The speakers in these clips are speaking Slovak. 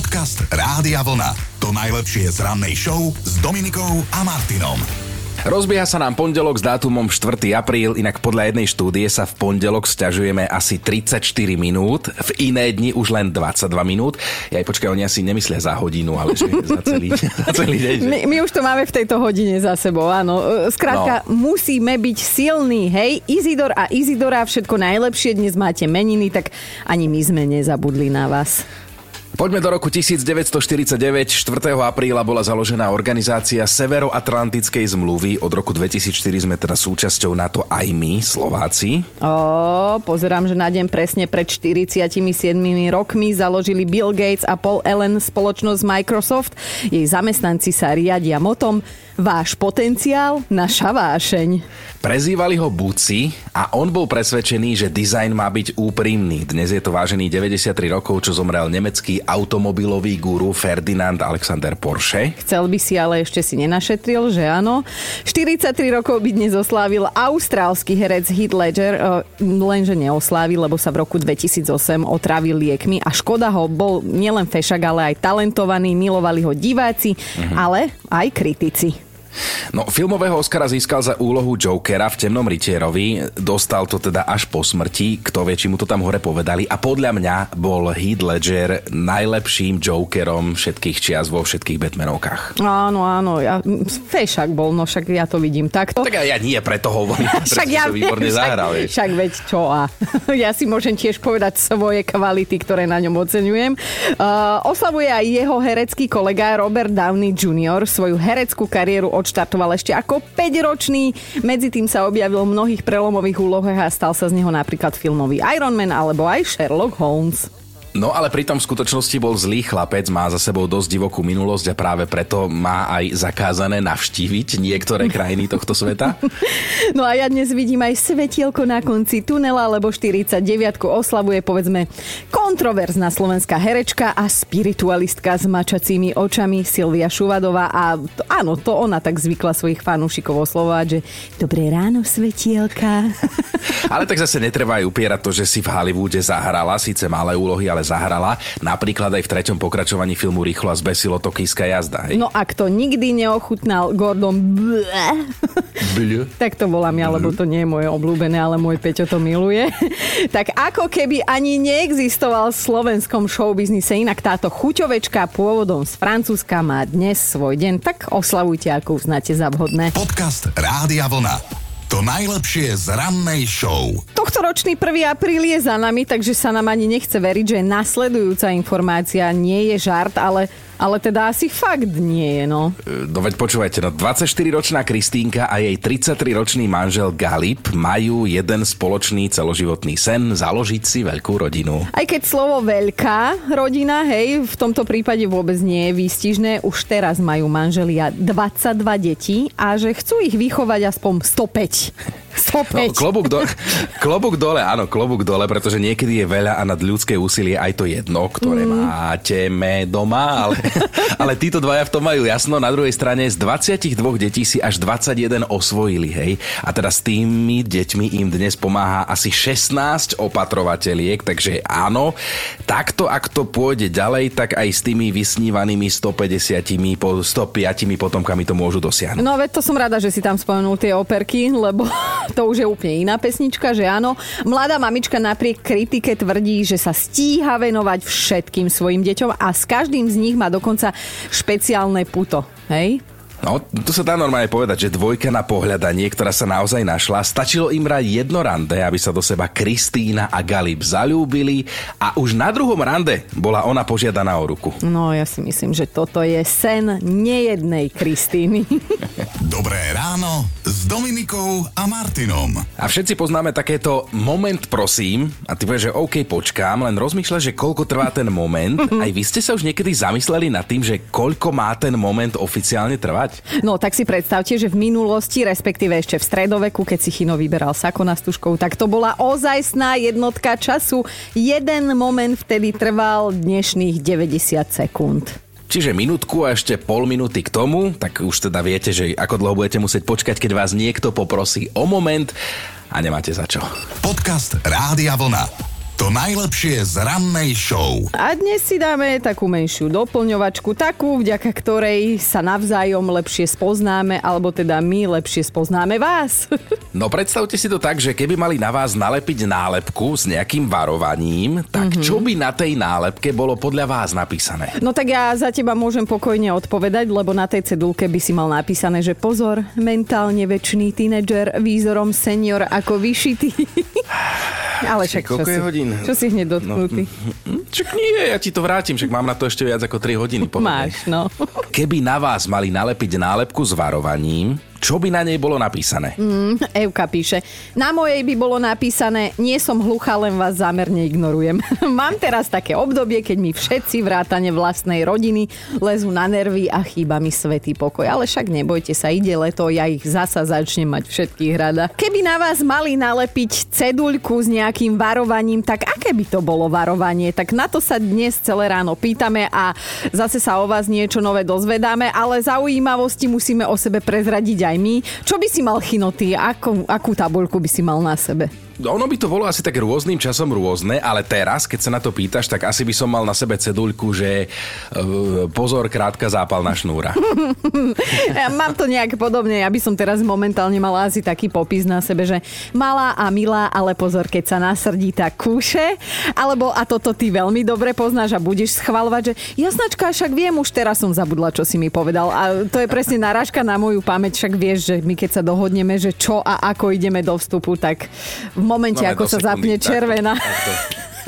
Podcast Rádia Vlna. To najlepšie z rannej show s Dominikou a Martinom. Rozbieha sa nám pondelok s dátumom 4. apríl, inak podľa jednej štúdie sa v pondelok sťažujeme asi 34 minút, v iné dni už len 22 minút. Ja aj počkaj, oni asi nemyslia za hodinu, ale že za celý, za celý deň. Že... My, my už to máme v tejto hodine za sebou, áno. E, Skrátka, no. musíme byť silní, hej? Izidor a Izidora, všetko najlepšie, dnes máte meniny, tak ani my sme nezabudli na vás. Poďme do roku 1949. 4. apríla bola založená organizácia Severoatlantickej zmluvy. Od roku 2004 sme teda súčasťou NATO aj my, Slováci. Ó, pozerám, že na deň presne pred 47 rokmi založili Bill Gates a Paul Allen spoločnosť Microsoft. Jej zamestnanci sa riadia motom Váš potenciál, naša vášeň. Prezývali ho Buci a on bol presvedčený, že dizajn má byť úprimný. Dnes je to vážený 93 rokov, čo zomrel nemecký automobilový guru Ferdinand Alexander Porsche. Chcel by si, ale ešte si nenašetril, že áno. 43 rokov by dnes oslávil austrálsky herec Heath Ledger, lenže neoslávil, lebo sa v roku 2008 otravil liekmi a škoda ho bol nielen fešak, ale aj talentovaný, milovali ho diváci, Mhm. ale aj kritici. No, filmového Oscara získal za úlohu Jokera v Temnom rytierovi. Dostal to teda až po smrti. Kto vie, či mu to tam hore povedali. A podľa mňa bol Heath Ledger najlepším Jokerom všetkých čias vo všetkých Batmanovkách. Áno, áno, ja, fešak bol, no však ja to vidím takto. Tak ja nie, preto hovorím, pretože to výborne však, zahral. vieš. však veď čo a ja si môžem tiež povedať svoje kvality, ktoré na ňom oceňujem. Uh, oslavuje aj jeho herecký kolega Robert Downey Jr. Svoju hereckú kariéru odštartoval ešte ako 5-ročný. Medzi tým sa objavil v mnohých prelomových úlohách a stal sa z neho napríklad filmový Iron Man alebo aj Sherlock Holmes. No ale pritom v skutočnosti bol zlý chlapec, má za sebou dosť divokú minulosť a práve preto má aj zakázané navštíviť niektoré krajiny tohto sveta. No a ja dnes vidím aj svetielko na konci tunela, lebo 49 oslavuje povedzme kontroverzná slovenská herečka a spiritualistka s mačacími očami Silvia Šuvadová a áno, to ona tak zvykla svojich fanúšikov oslovovať, že dobré ráno svetielka. Ale tak zase netreba aj upierať to, že si v Hollywoode zahrala, síce malé úlohy, ale zahrala. Napríklad aj v treťom pokračovaní filmu Rýchlo a zbesilo tokijská jazda. Hej? No a kto nikdy neochutnal Gordon bleh, tak to volám ja, lebo to nie je moje obľúbené, ale môj Peťo to miluje. tak ako keby ani neexistoval v slovenskom showbiznise, inak táto chuťovečka pôvodom z Francúzska má dnes svoj deň, tak oslavujte, ako uznáte za vhodné. Podcast Rádia Vlna. To najlepšie z rannej show. Tohtoročný 1. apríl je za nami, takže sa nám ani nechce veriť, že nasledujúca informácia nie je žart, ale, ale teda asi fakt nie je, no. No veď počúvajte, no 24-ročná Kristínka a jej 33-ročný manžel Galip majú jeden spoločný celoživotný sen založiť si veľkú rodinu. Aj keď slovo veľká rodina, hej, v tomto prípade vôbec nie je výstižné, už teraz majú manželia 22 detí a že chcú ich vychovať aspoň 105. 105. No, klobúk, do, klobúk dole, áno, klobúk dole, pretože niekedy je veľa a nad ľudské úsilie aj to jedno, ktoré mm. máte doma, ale, ale títo dvaja v tom majú jasno. Na druhej strane z 22 detí si až 21 osvojili, hej. A teda s tými deťmi im dnes pomáha asi 16 opatrovateľiek, takže áno, takto ak to pôjde ďalej, tak aj s tými vysnívanými 150, po 105 potomkami to môžu dosiahnuť. No veď to som rada, že si tam spomenul tie operky, lebo to už je úplne iná pesnička, že áno. Mladá mamička napriek kritike tvrdí, že sa stíha venovať všetkým svojim deťom a s každým z nich má dokonca špeciálne puto. Hej? No, tu sa dá normálne povedať, že dvojka na pohľadanie, ktorá sa naozaj našla, stačilo im brať jedno rande, aby sa do seba Kristína a Galip zalúbili a už na druhom rande bola ona požiadaná o ruku. No ja si myslím, že toto je sen nejednej Kristíny. Dobré ráno s Dominikou a Martinom. A všetci poznáme takéto moment prosím a ty povieš, že OK, počkám, len rozmýšľaš, že koľko trvá ten moment. Aj vy ste sa už niekedy zamysleli nad tým, že koľko má ten moment oficiálne trvať? No tak si predstavte, že v minulosti, respektíve ešte v stredoveku, keď si Chino vyberal sako na stužkou, tak to bola ozajstná jednotka času. Jeden moment vtedy trval dnešných 90 sekúnd. Čiže minútku a ešte pol minúty k tomu, tak už teda viete, že ako dlho budete musieť počkať, keď vás niekto poprosí o moment a nemáte za čo. Podcast Rádia Vlna. To najlepšie z rannej show. A dnes si dáme takú menšiu doplňovačku, takú, vďaka ktorej sa navzájom lepšie spoznáme, alebo teda my lepšie spoznáme vás. No predstavte si to tak, že keby mali na vás nalepiť nálepku s nejakým varovaním, tak mm-hmm. čo by na tej nálepke bolo podľa vás napísané? No tak ja za teba môžem pokojne odpovedať, lebo na tej cedulke by si mal napísané, že pozor, mentálne väčší tínedžer, výzorom senior ako vyšitý. Ale však čo si, hodín? čo si hneď dotknutý? Hm, Čak nie, ja ti to vrátim, však mám na to ešte viac ako 3 hodiny. pohodne. Máš, no. Keby na vás mali nalepiť nálepku s varovaním, čo by na nej bolo napísané? Mm, Evka píše, na mojej by bolo napísané, nie som hluchá, len vás zámerne ignorujem. Mám teraz také obdobie, keď mi všetci vrátane vlastnej rodiny lezú na nervy a chýba mi svetý pokoj. Ale však nebojte sa, ide leto, ja ich zasa začnem mať všetkých rada. Keby na vás mali nalepiť ceduľku s nejakým varovaním, tak aké by to bolo varovanie? Tak na to sa dnes celé ráno pýtame a zase sa o vás niečo nové dozvedáme, ale zaujímavosti musíme o sebe prezradiť my. Čo by si mal chinoty? Akú, akú tabuľku by si mal na sebe? Ono by to bolo asi tak rôznym časom rôzne, ale teraz, keď sa na to pýtaš, tak asi by som mal na sebe ceduľku, že uh, pozor, krátka zápalná šnúra. Ja mám to nejak podobne. Ja by som teraz momentálne mala asi taký popis na sebe, že malá a milá, ale pozor, keď sa nasrdí, tak kúše. Alebo, a toto ty veľmi dobre poznáš a budeš schvalovať, že jasnačka, však viem, už teraz som zabudla, čo si mi povedal. A to je presne narážka na moju pamäť, však vieš, že my keď sa dohodneme, že čo a ako ideme do vstupu, tak v momente, Máme ako sa sekundy, zapne takto, červená. takto.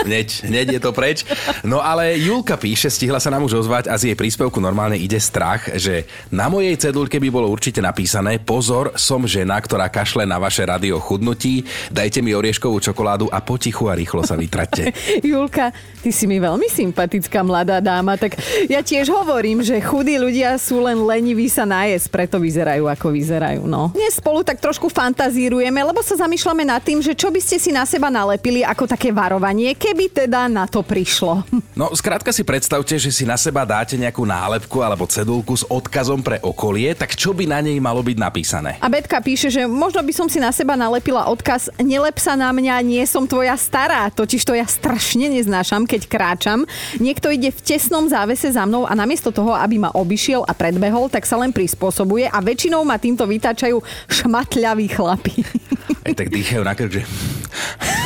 Hneď, hneď je to preč. No ale Julka píše, stihla sa nám už ozvať a z jej príspevku normálne ide strach, že na mojej cedulke by bolo určite napísané Pozor, som žena, ktorá kašle na vaše radio chudnutí, dajte mi orieškovú čokoládu a potichu a rýchlo sa vytraťte. Julka, ty si mi veľmi sympatická mladá dáma, tak ja tiež hovorím, že chudí ľudia sú len leniví sa najesť, preto vyzerajú ako vyzerajú. No. Dnes spolu tak trošku fantazírujeme, lebo sa zamýšľame nad tým, že čo by ste si na seba nalepili ako také varovanie, keby teda na to prišlo. No, skrátka si predstavte, že si na seba dáte nejakú nálepku alebo cedulku s odkazom pre okolie, tak čo by na nej malo byť napísané? A Betka píše, že možno by som si na seba nalepila odkaz Nelep sa na mňa, nie som tvoja stará. Totiž to ja strašne neznášam, keď kráčam. Niekto ide v tesnom závese za mnou a namiesto toho, aby ma obišiel a predbehol, tak sa len prispôsobuje a väčšinou ma týmto vytáčajú šmatľaví chlapi. Aj tak dýchajú na krk, že...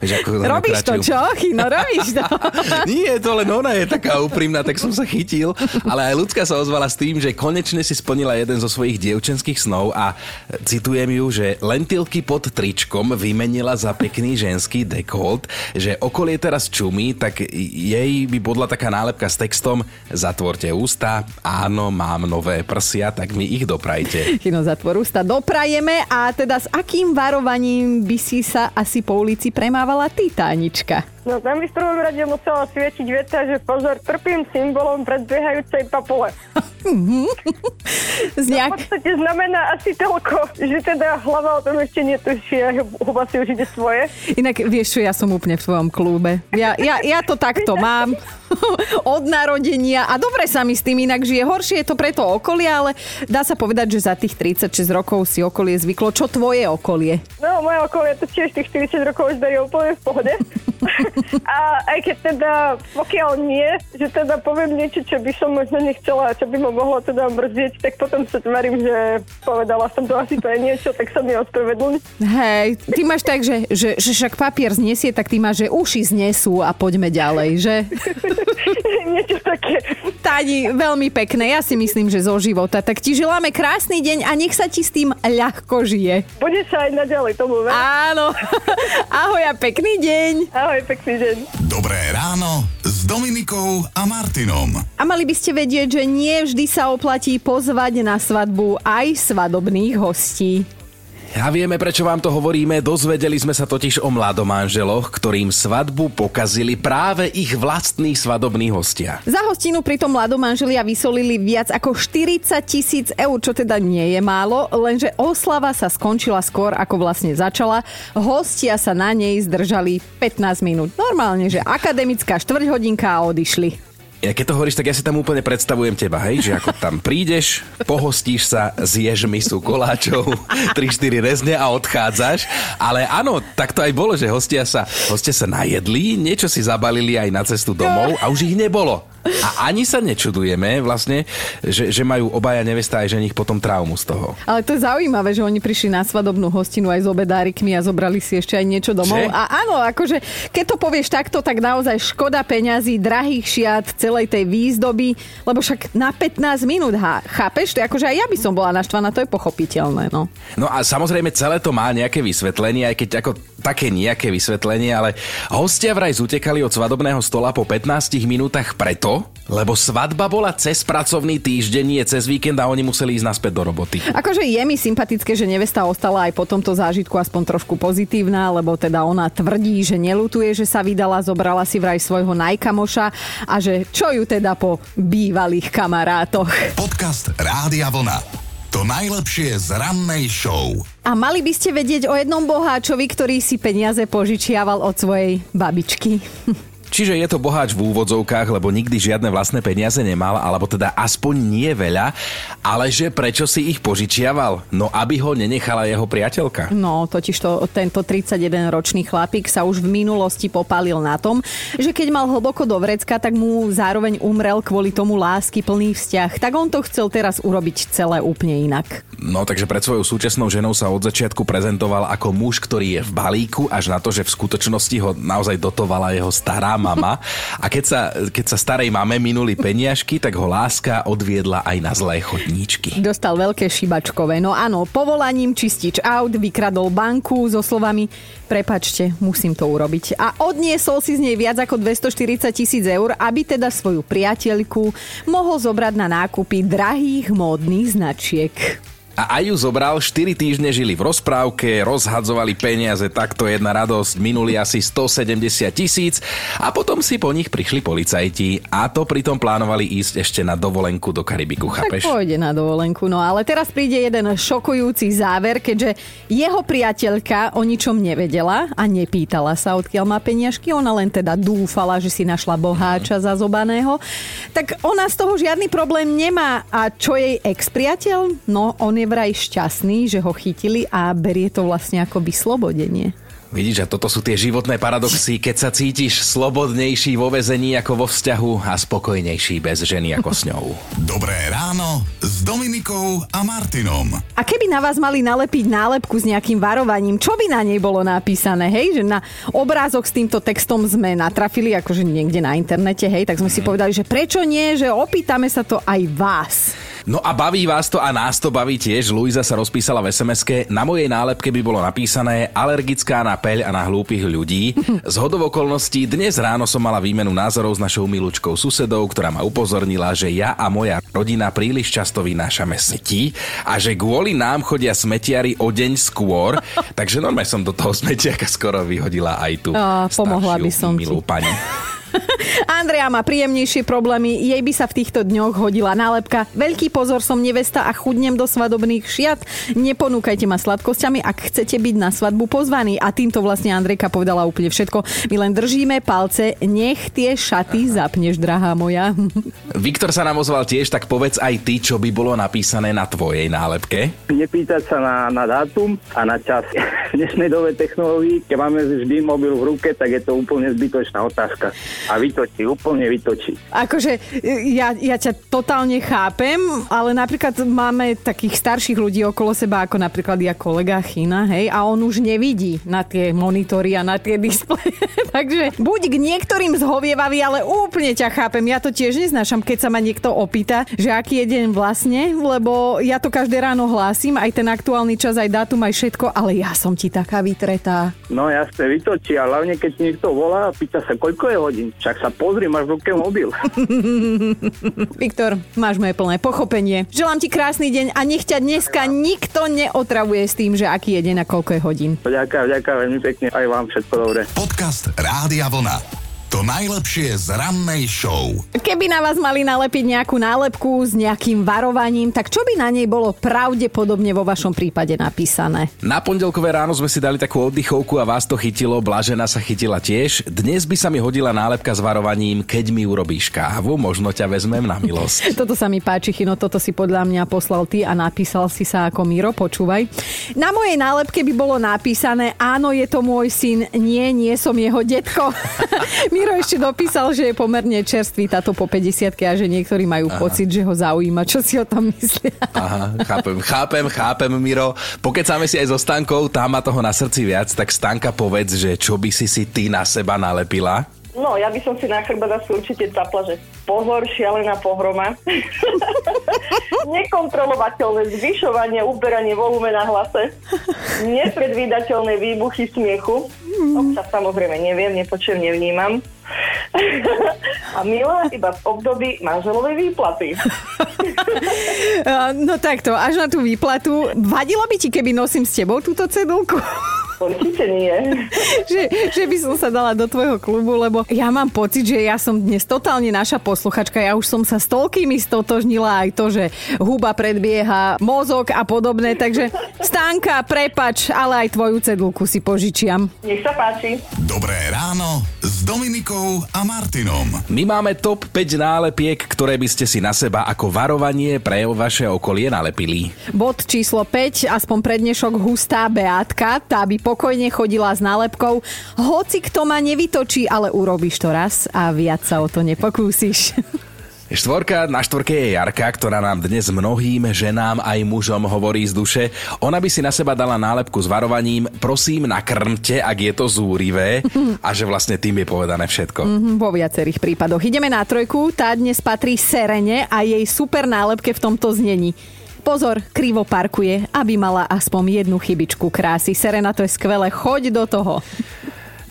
Vieš, ako Robíš to, čo? Chino, robíš to. Nie, to len ona je taká úprimná, tak som sa chytil. Ale aj ľudská sa ozvala s tým, že konečne si splnila jeden zo svojich dievčenských snov a citujem ju, že lentilky pod tričkom vymenila za pekný ženský dekolt, že okolie teraz čumí, tak jej by bodla taká nálepka s textom Zatvorte ústa, áno, mám nové prsia, tak mi ich doprajte. Chino, zatvor ústa, doprajeme a teda s akým varovaním by si sa asi po ulici premávala ty? No tam by v prvom rade musela svietiť veta, že pozor, trpím symbolom predbiehajúcej papule. Z V nejak... podstate znamená asi toľko, že teda hlava o tom ešte netuší a huba si už ide svoje. Inak vieš ja som úplne v tvojom klube. Ja, ja, ja to takto mám od narodenia a dobre sa mi s tým inak žije. Horšie je to pre to okolie, ale dá sa povedať, že za tých 36 rokov si okolie zvyklo. Čo tvoje okolie? No, moje okolie to tiež tých 40 rokov už berie úplne v pohode. A aj keď teda, pokiaľ nie, že teda poviem niečo, čo by som možno nechcela a čo by ma mohlo teda mrzieť, tak potom sa tvarím, že povedala som to asi to je niečo, tak sa mi ospravedlň. Hej, ty máš tak, že, že, že však papier znesie, tak ty máš, že uši znesú a poďme ďalej, že? niečo také. Táni, veľmi pekné, ja si myslím, že zo života. Tak ti želáme krásny deň a nech sa ti s tým ľahko žije. Bude sa aj naďalej tomu ver. Áno. Ahoj a pekný deň. Ahoj, pekný deň. Dobré ráno s Dominikou a Martinom. A mali by ste vedieť, že nie vždy sa oplatí pozvať na svadbu aj svadobných hostí. A vieme, prečo vám to hovoríme. Dozvedeli sme sa totiž o mladomanželoch, ktorým svadbu pokazili práve ich vlastní svadobní hostia. Za hostinu pritom mladomanželia vysolili viac ako 40 tisíc eur, čo teda nie je málo, lenže oslava sa skončila skôr, ako vlastne začala. Hostia sa na nej zdržali 15 minút. Normálne, že akademická štvrťhodinka a odišli. Ja keď to hovoríš, tak ja si tam úplne predstavujem teba, hej, že ako tam prídeš, pohostíš sa, zješ misu koláčov, 3-4 rezne a odchádzaš. Ale áno, tak to aj bolo, že hostia sa, hostia sa najedli, niečo si zabalili aj na cestu domov a už ich nebolo. A ani sa nečudujeme vlastne, že, že majú obaja nevesta aj ženich potom traumu z toho. Ale to je zaujímavé, že oni prišli na svadobnú hostinu aj s obedárikmi a zobrali si ešte aj niečo domov. Že? A áno, akože keď to povieš takto, tak naozaj škoda peňazí, drahých šiat, celej tej výzdoby, lebo však na 15 minút, ha, chápeš? To akože aj ja by som bola naštvaná, to je pochopiteľné. No. No a samozrejme celé to má nejaké vysvetlenie, aj keď ako také nejaké vysvetlenie, ale hostia vraj zutekali od svadobného stola po 15 minútach preto, lebo svadba bola cez pracovný týždeň, nie cez víkend a oni museli ísť naspäť do roboty. Akože je mi sympatické, že nevesta ostala aj po tomto zážitku aspoň trošku pozitívna, lebo teda ona tvrdí, že nelutuje, že sa vydala, zobrala si vraj svojho najkamoša a že čo ju teda po bývalých kamarátoch. Podcast Rádia Vlna. To najlepšie z rannej show. A mali by ste vedieť o jednom boháčovi, ktorý si peniaze požičiaval od svojej babičky. Čiže je to boháč v úvodzovkách, lebo nikdy žiadne vlastné peniaze nemal, alebo teda aspoň nie veľa, ale že prečo si ich požičiaval? No aby ho nenechala jeho priateľka. No, totiž to, tento 31-ročný chlapík sa už v minulosti popálil na tom, že keď mal hlboko do vrecka, tak mu zároveň umrel kvôli tomu lásky plný vzťah. Tak on to chcel teraz urobiť celé úplne inak. No takže pred svojou súčasnou ženou sa od začiatku prezentoval ako muž, ktorý je v balíku, až na to, že v skutočnosti ho naozaj dotovala jeho stará mama. A keď sa, keď sa starej mame minuli peniažky, tak ho láska odviedla aj na zlé chodníčky. Dostal veľké šibačkové. No áno, povolaním čistič aut vykradol banku so slovami prepačte, musím to urobiť. A odniesol si z nej viac ako 240 tisíc eur, aby teda svoju priateľku mohol zobrať na nákupy drahých módnych značiek a aj ju zobral, 4 týždne žili v rozprávke, rozhadzovali peniaze, takto jedna radosť, minuli asi 170 tisíc a potom si po nich prišli policajti a to pritom plánovali ísť ešte na dovolenku do Karibiku, chápeš? Tak pôjde na dovolenku, no ale teraz príde jeden šokujúci záver, keďže jeho priateľka o ničom nevedela a nepýtala sa, odkiaľ má peniažky, ona len teda dúfala, že si našla boháča zazobaného, tak ona z toho žiadny problém nemá. A čo jej ex-priateľ? No, on je vraj šťastný, že ho chytili a berie to vlastne ako vyslobodenie. Vidíš, a toto sú tie životné paradoxy, keď sa cítiš slobodnejší vo vezení ako vo vzťahu a spokojnejší bez ženy ako s ňou. Dobré ráno s Dominikou a Martinom. A keby na vás mali nalepiť nálepku s nejakým varovaním, čo by na nej bolo napísané, hej? Že na obrázok s týmto textom sme natrafili, akože niekde na internete, hej? Tak sme si povedali, že prečo nie, že opýtame sa to aj vás. No a baví vás to a nás to baví tiež. Luisa sa rozpísala v sms Na mojej nálepke by bolo napísané alergická na peľ a na hlúpych ľudí. Z hodov okolností dnes ráno som mala výmenu názorov s našou milúčkou susedou, ktorá ma upozornila, že ja a moja rodina príliš často vynášame smeti a že kvôli nám chodia smetiari o deň skôr. Takže normálne som do toho smetiaka skoro vyhodila aj tu. pomohla by som milú ti. pani. Andrea má príjemnejšie problémy, jej by sa v týchto dňoch hodila nálepka. Veľký pozor, som nevesta a chudnem do svadobných šiat. Neponúkajte ma sladkosťami, ak chcete byť na svadbu pozvaní. A týmto vlastne Andrejka povedala úplne všetko. My len držíme palce, nech tie šaty zapneš, drahá moja. Viktor sa nám ozval tiež, tak povedz aj ty, čo by bolo napísané na tvojej nálepke. Nepýtať sa na, na dátum a na čas. V dnešnej dobe technológií, keď máme vždy mobil v ruke, tak je to úplne zbytočná otázka a vytočí, úplne vytočí. Akože ja, ja ťa totálne chápem, ale napríklad máme takých starších ľudí okolo seba, ako napríklad ja kolega China, hej, a on už nevidí na tie monitory a na tie displeje. Takže buď k niektorým zhovievavý, ale úplne ťa chápem. Ja to tiež neznášam, keď sa ma niekto opýta, že aký je deň vlastne, lebo ja to každé ráno hlásim, aj ten aktuálny čas, aj dátum, aj všetko, ale ja som ti taká vytretá. No jasne, vytočí a hlavne keď niekto volá a pýta sa, koľko je hodín. Však sa pozri, máš v ruke mobil. Viktor, máš moje plné pochopenie. Želám ti krásny deň a nech ťa dneska nikto neotravuje s tým, že aký je deň a koľko je hodín. Ďakujem, ďakujem veľmi pekne, aj vám všetko dobré. Podcast Rádia Vlna. To najlepšie z rannej show. Keby na vás mali nalepiť nejakú nálepku s nejakým varovaním, tak čo by na nej bolo pravdepodobne vo vašom prípade napísané? Na pondelkové ráno sme si dali takú oddychovku a vás to chytilo, Blažena sa chytila tiež. Dnes by sa mi hodila nálepka s varovaním, keď mi urobíš kávu, možno ťa vezmem na milosť. Toto sa mi páči, Chino, toto si podľa mňa poslal ty a napísal si sa ako Miro, počúvaj. Na mojej nálepke by bolo napísané, áno, je to môj syn, nie, nie som jeho detko. Miro ešte dopísal, že je pomerne čerstvý táto po 50 a že niektorí majú Aha. pocit, že ho zaujíma, čo si o tom myslia. Aha, chápem, chápem, chápem, Miro. Pokecáme si aj so Stankou, tá má toho na srdci viac, tak Stanka povedz, že čo by si si ty na seba nalepila? No, ja by som si na chrbát asi určite zapla, že pozor, šialená pohroma. Nekontrolovateľné zvyšovanie, uberanie volume na hlase. Nepredvídateľné výbuchy smiechu. Občas samozrejme neviem, nepočujem, nevnímam. A milá iba v období manželovej výplaty. no takto, až na tú výplatu. Vadilo by ti, keby nosím s tebou túto cedulku? Určite nie. že, že by som sa dala do tvojho klubu, lebo ja mám pocit, že ja som dnes totálne naša posluchačka. Ja už som sa s toľkými stotožnila aj to, že huba predbieha mozog a podobné. Takže stánka, prepač, ale aj tvoju cedulku si požičiam. Nech sa páči. Dobré ráno s Dominikou a Martinom. My máme top 5 nálepiek, ktoré by ste si na seba ako varovanie pre vaše okolie nalepili. Bod číslo 5, aspoň prednešok hustá Beátka, tá by pokojne chodila s nálepkou. Hoci kto ma nevytočí, ale urobíš to raz a viac sa o to nepokúsiš. Štvorka na štvorke je Jarka, ktorá nám dnes mnohým ženám aj mužom hovorí z duše. Ona by si na seba dala nálepku s varovaním prosím nakrmte, ak je to zúrivé a že vlastne tým je povedané všetko. Mm-hmm, vo viacerých prípadoch. Ideme na trojku, tá dnes patrí Serene a jej super nálepke v tomto znení. Pozor, krivo parkuje, aby mala aspoň jednu chybičku krásy. Serena, to je skvelé, choď do toho.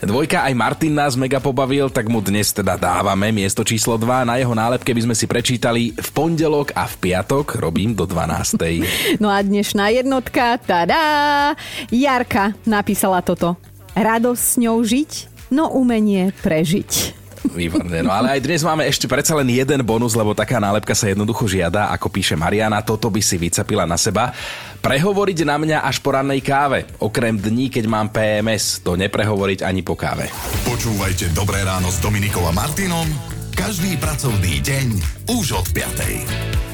Dvojka aj Martin nás mega pobavil, tak mu dnes teda dávame miesto číslo 2. Na jeho nálepke by sme si prečítali v pondelok a v piatok robím do 12. No a dnešná jednotka, tada! Jarka napísala toto. Radosť s ňou žiť, no umenie prežiť. Výborné. No ale aj dnes máme ešte predsa len jeden bonus, lebo taká nálepka sa jednoducho žiada, ako píše Mariana, toto by si vycepila na seba. Prehovoriť na mňa až po rannej káve. Okrem dní, keď mám PMS, to neprehovoriť ani po káve. Počúvajte Dobré ráno s Dominikom a Martinom každý pracovný deň už od 5.